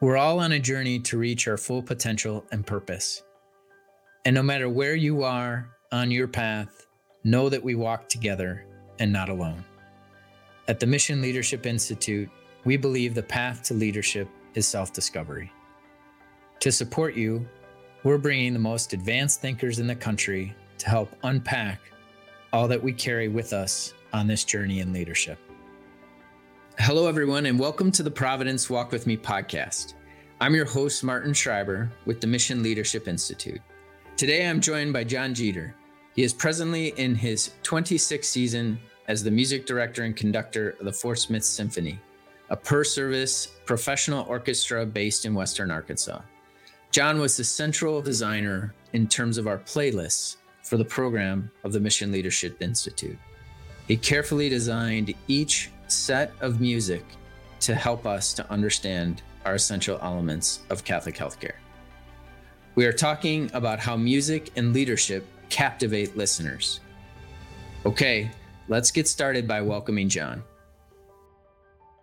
We're all on a journey to reach our full potential and purpose. And no matter where you are on your path, know that we walk together and not alone. At the Mission Leadership Institute, we believe the path to leadership is self discovery. To support you, we're bringing the most advanced thinkers in the country to help unpack all that we carry with us on this journey in leadership. Hello, everyone, and welcome to the Providence Walk With Me podcast. I'm your host, Martin Schreiber, with the Mission Leadership Institute. Today, I'm joined by John Jeter. He is presently in his 26th season as the music director and conductor of the Fort Smith Symphony, a per service professional orchestra based in Western Arkansas. John was the central designer in terms of our playlists for the program of the Mission Leadership Institute. He carefully designed each set of music to help us to understand our essential elements of Catholic healthcare. We are talking about how music and leadership captivate listeners. Okay, let's get started by welcoming John.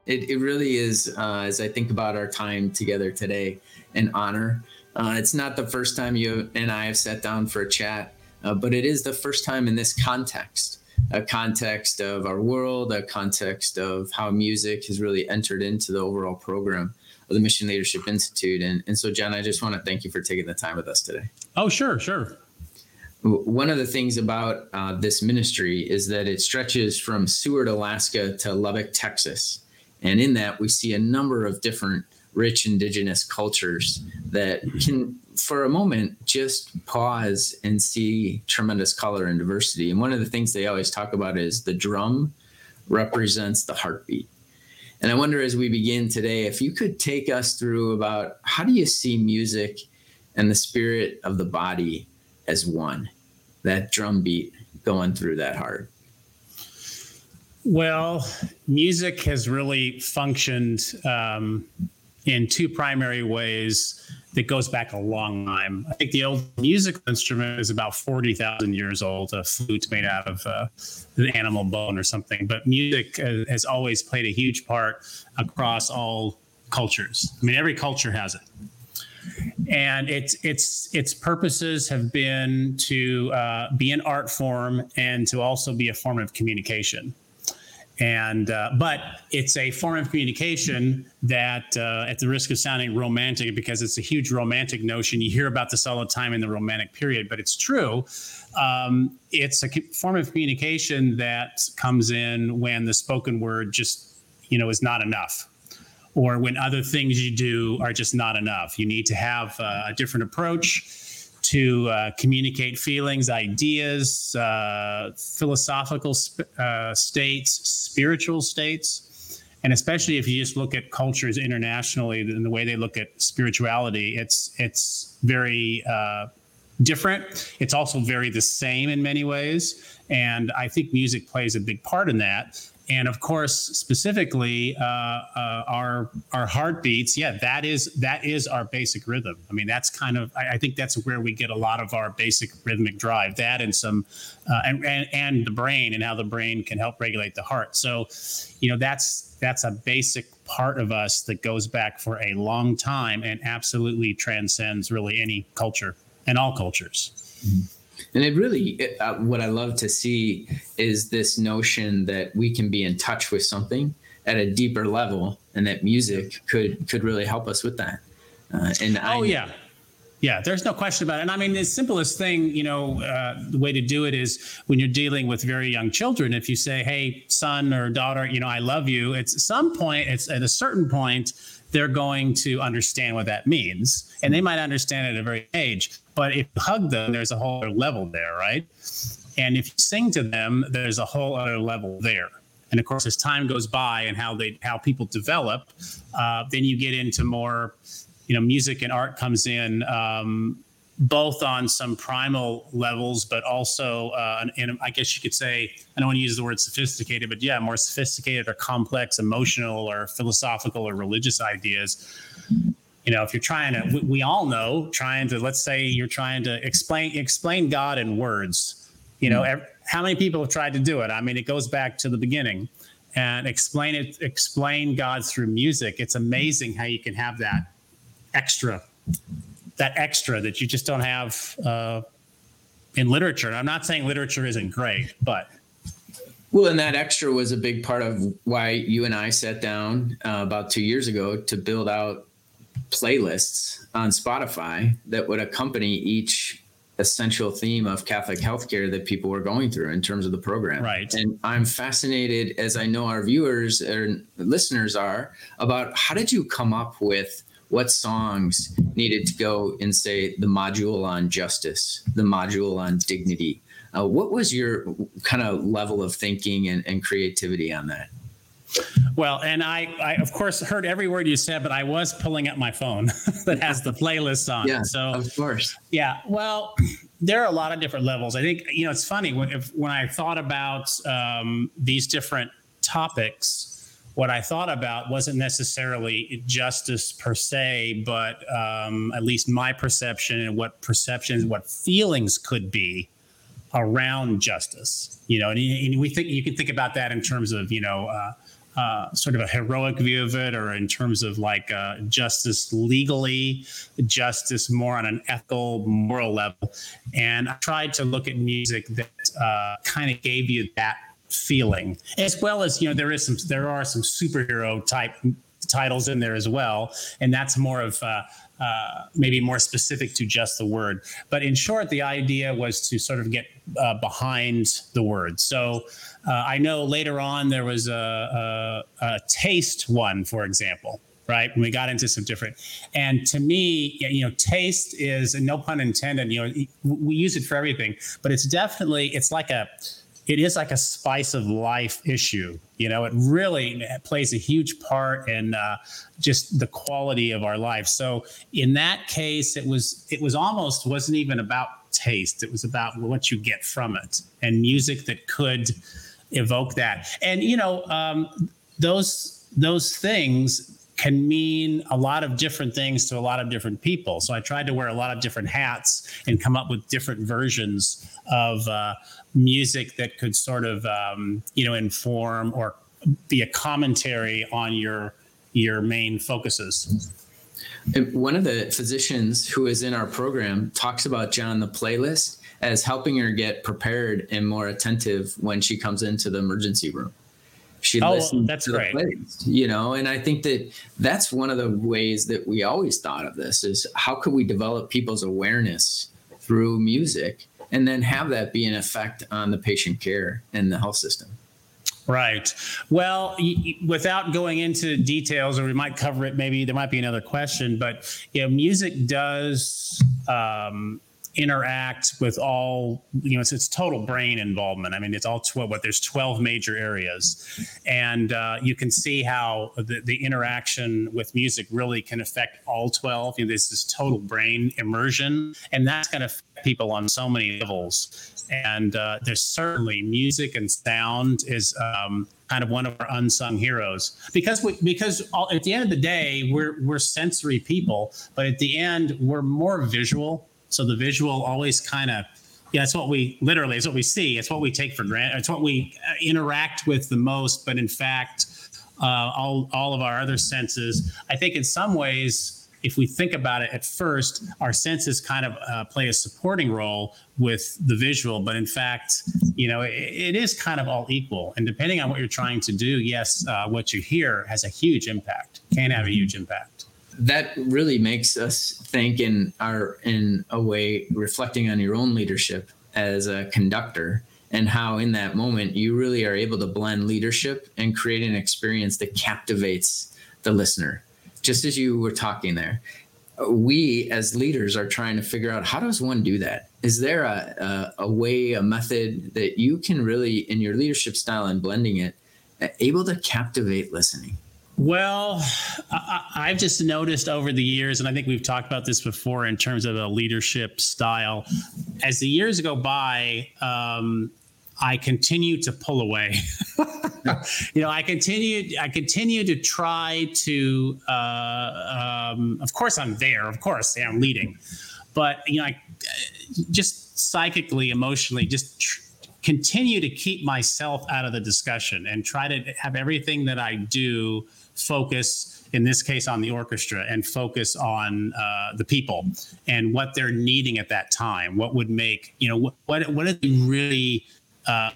It, it really is, uh, as I think about our time together today, an honor. Uh, it's not the first time you and I have sat down for a chat, uh, but it is the first time in this context a context of our world, a context of how music has really entered into the overall program of the Mission Leadership Institute. And, and so, John, I just want to thank you for taking the time with us today. Oh, sure, sure. One of the things about uh, this ministry is that it stretches from Seward, Alaska to Lubbock, Texas. And in that, we see a number of different rich indigenous cultures that can for a moment just pause and see tremendous color and diversity. And one of the things they always talk about is the drum represents the heartbeat. And i wonder as we begin today if you could take us through about how do you see music and the spirit of the body as one? That drum beat going through that heart. Well music has really functioned um, in two primary ways that goes back a long time. I think the old musical instrument is about 40,000 years old, a flute made out of uh, an animal bone or something. But music uh, has always played a huge part across all cultures. I mean, every culture has it. And its its its purposes have been to uh, be an art form and to also be a form of communication and uh, but it's a form of communication that uh, at the risk of sounding romantic because it's a huge romantic notion. You hear about this all the time in the romantic period but it's true. Um, it's a form of communication that comes in when the spoken word just you know is not enough or when other things you do are just not enough. You need to have uh, a different approach to uh, communicate feelings, ideas, uh, philosophical sp- uh, states, spiritual states. And especially if you just look at cultures internationally and the way they look at spirituality, it's it's very uh, different. It's also very the same in many ways. And I think music plays a big part in that and of course specifically uh, uh, our our heartbeats yeah that is that is our basic rhythm i mean that's kind of I, I, think that's where we get a lot of our basic rhythmic drive that and some uh, and, and and the brain and how the brain can help regulate the heart so you know that's that's a basic part of us that goes back for a long time and absolutely transcends really any culture and all cultures. And it really, uh, what I love to see is this notion that we can be in touch with something at a deeper level, and that music could could really help us with that. Uh, and oh I, yeah, yeah, there's no question about it. And I mean, the simplest thing, you know, uh, the way to do it is when you're dealing with very young children. If you say, "Hey, son or daughter, you know, I love you," it's at some point. It's at a certain point they're going to understand what that means. And they might understand at a very age. But if you hug them, there's a whole other level there, right? And if you sing to them, there's a whole other level there. And of course, as time goes by and how they how people develop, uh, then you get into more, you know, music and art comes in. Um, both on some primal levels, but also, uh, and I guess you could say, I don't want to use the word sophisticated, but yeah, more sophisticated or complex, emotional or philosophical or religious ideas. You know, if you're trying to, we, we all know, trying to, let's say you're trying to explain explain God in words. You know, mm-hmm. how many people have tried to do it? I mean, it goes back to the beginning and explain it, explain God through music. It's amazing how you can have that extra, that extra that you just don't have uh, in literature. And I'm not saying literature isn't great, but well, and that extra was a big part of why you and I sat down uh, about two years ago to build out playlists on Spotify that would accompany each essential theme of Catholic healthcare that people were going through in terms of the program. Right. And I'm fascinated, as I know our viewers or listeners are, about how did you come up with what songs needed to go in, say, the module on justice, the module on dignity, uh, what was your kind of level of thinking and, and creativity on that? Well, and I, I of course heard every word you said, but I was pulling up my phone that has the playlist on. Yeah, so of course. Yeah. Well, there are a lot of different levels. I think you know it's funny when if, when I thought about um, these different topics. What I thought about wasn't necessarily justice per se, but um, at least my perception and what perceptions, what feelings could be around justice. You know, and, and, we think you can think about that in terms of you know. Uh, uh, sort of a heroic view of it, or in terms of like uh, justice legally, justice more on an ethical, moral level. And I tried to look at music that uh, kind of gave you that feeling, as well as you know there is some there are some superhero type titles in there as well, and that's more of uh, uh, maybe more specific to just the word. But in short, the idea was to sort of get uh, behind the word. So uh, I know later on there was a, a, a taste one, for example right? When we got into some different, and to me, you know, taste is, no pun intended, you know, we use it for everything, but it's definitely, it's like a, it is like a spice of life issue. You know, it really plays a huge part in uh, just the quality of our life. So in that case, it was it was almost wasn't even about taste. It was about what you get from it and music that could evoke that. And you know, um, those those things can mean a lot of different things to a lot of different people. So I tried to wear a lot of different hats and come up with different versions of uh, music that could sort of um, you know inform or be a commentary on your your main focuses. One of the physicians who is in our program talks about John the playlist as helping her get prepared and more attentive when she comes into the emergency room. She oh, listens that's to great. the playlist, you know, and I think that that's one of the ways that we always thought of this is how could we develop people's awareness through music and then have that be an effect on the patient care and the health system. Right. Well, y- without going into details, or we might cover it, maybe there might be another question, but yeah, music does um, interact with all you know it's, it's total brain involvement. I mean it's all 12 what there's 12 major areas. And uh, you can see how the, the interaction with music really can affect all 12 you know, there's this total brain immersion and that's going to affect people on so many levels. And uh, there's certainly music and sound is um, kind of one of our unsung heroes. Because we, because all, at the end of the day we're we're sensory people but at the end we're more visual so the visual always kind of, yeah, it's what we literally, it's what we see. It's what we take for granted. It's what we uh, interact with the most. But in fact, uh, all, all of our other senses, I think in some ways, if we think about it at first, our senses kind of uh, play a supporting role with the visual, but in fact, you know, it, it is kind of all equal. And depending on what you're trying to do, yes, uh, what you hear has a huge impact, can have a huge impact that really makes us think in our in a way reflecting on your own leadership as a conductor and how in that moment you really are able to blend leadership and create an experience that captivates the listener. Just as you were talking there we as leaders are trying to figure out how does one do that? Is there a, a, a way a method that you can really in your leadership style and blending it able to captivate listening well, I, have just noticed over the years, and I think we've talked about this before in terms of a leadership style. As the years go by, um, I continue to pull away. you know, I continue. I continue to try to. Uh, um, of course, I'm there. Of course, yeah, I'm leading, but you know, I just psychically, emotionally, just. Tr- continue to keep myself out of the discussion and try to have everything that I do focus in this case on the orchestra, and focus on uh, the people and what they're needing at that time. What would make you know what what, are they really uh,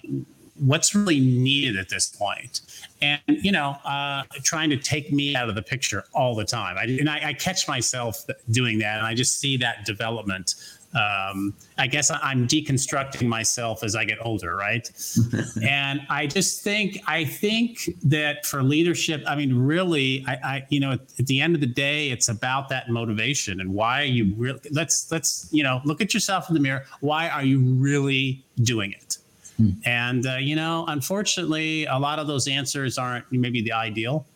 what's really needed at this point and you know uh, trying to take me out of the picture all the time I, and I, I, catch myself doing that and i just see that development um, i guess i'm deconstructing myself as i get older right and i just think i think that for leadership i mean really I, I, you know at, at the end of the day it's about that motivation and why you really let's let's you know look at yourself in the mirror why are you really doing it Hmm. And, uh, you know, unfortunately, a lot of those answers aren't maybe the ideal.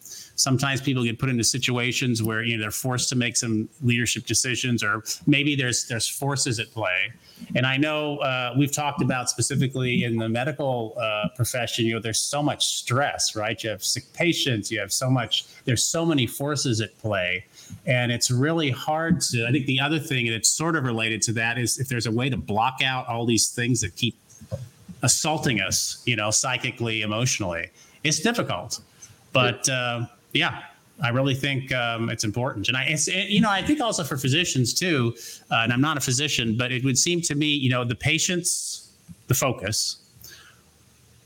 Sometimes people get put into situations where you know they're forced to make some leadership decisions, or maybe there's there's forces at play. And I know uh, we've talked about specifically in the medical uh, profession. You know, there's so much stress, right? You have sick patients. You have so much. There's so many forces at play, and it's really hard to. I think the other thing, and it's sort of related to that, is if there's a way to block out all these things that keep assaulting us, you know, psychically, emotionally. It's difficult, but uh, yeah, I really think um, it's important. And I, it's, it, you know, I think also for physicians too. Uh, and I'm not a physician, but it would seem to me, you know, the patient's the focus.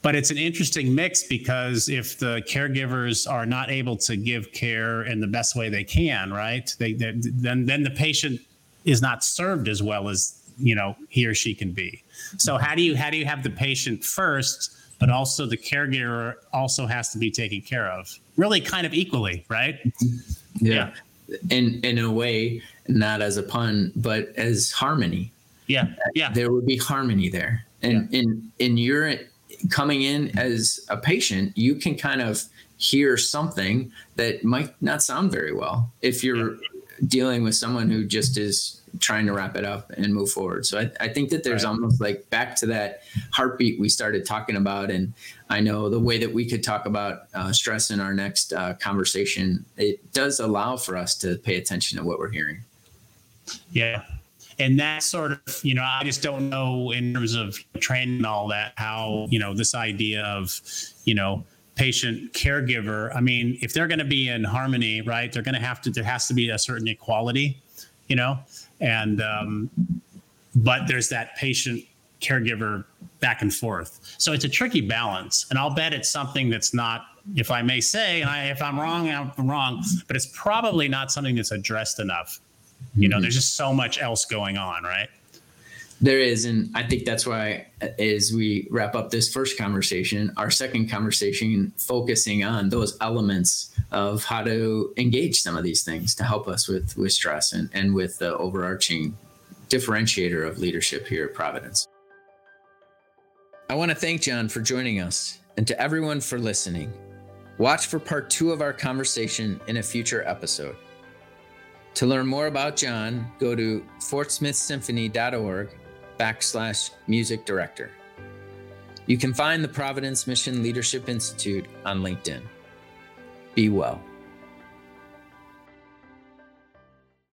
But it's an interesting mix because if the caregivers are not able to give care in the best way they can, right? They, they then then the patient is not served as well as you know he or she can be. So how do you how do you have the patient first, but also the caregiver also has to be taken care of, really kind of equally, right? Yeah. yeah. In in a way, not as a pun, but as harmony. Yeah, yeah. There would be harmony there, and yeah. in in your coming in as a patient, you can kind of hear something that might not sound very well if you're yeah. Dealing with someone who just is trying to wrap it up and move forward. So I, I think that there's right. almost like back to that heartbeat we started talking about. And I know the way that we could talk about uh, stress in our next uh, conversation, it does allow for us to pay attention to what we're hearing. Yeah. And that sort of, you know, I just don't know in terms of training and all that, how, you know, this idea of, you know, patient caregiver, I mean, if they're going to be in harmony, right, they're going to have to, there has to be a certain equality, you know, and um, but there's that patient caregiver back and forth. So it's a tricky balance, and I'll bet it's something that's not, if I may say, and I, if I'm wrong, I'm wrong, but it's probably not something that's addressed enough. You know, mm-hmm. there's just so much else going on, right? There is, and I think that's why, as we wrap up this first conversation, our second conversation focusing on those elements of how to engage some of these things to help us with with stress and and with the overarching differentiator of leadership here at Providence. I want to thank John for joining us, and to everyone for listening. Watch for part two of our conversation in a future episode. To learn more about John, go to fortsmithsymphony.org backslash music director. You can find the Providence Mission Leadership Institute on LinkedIn. Be well.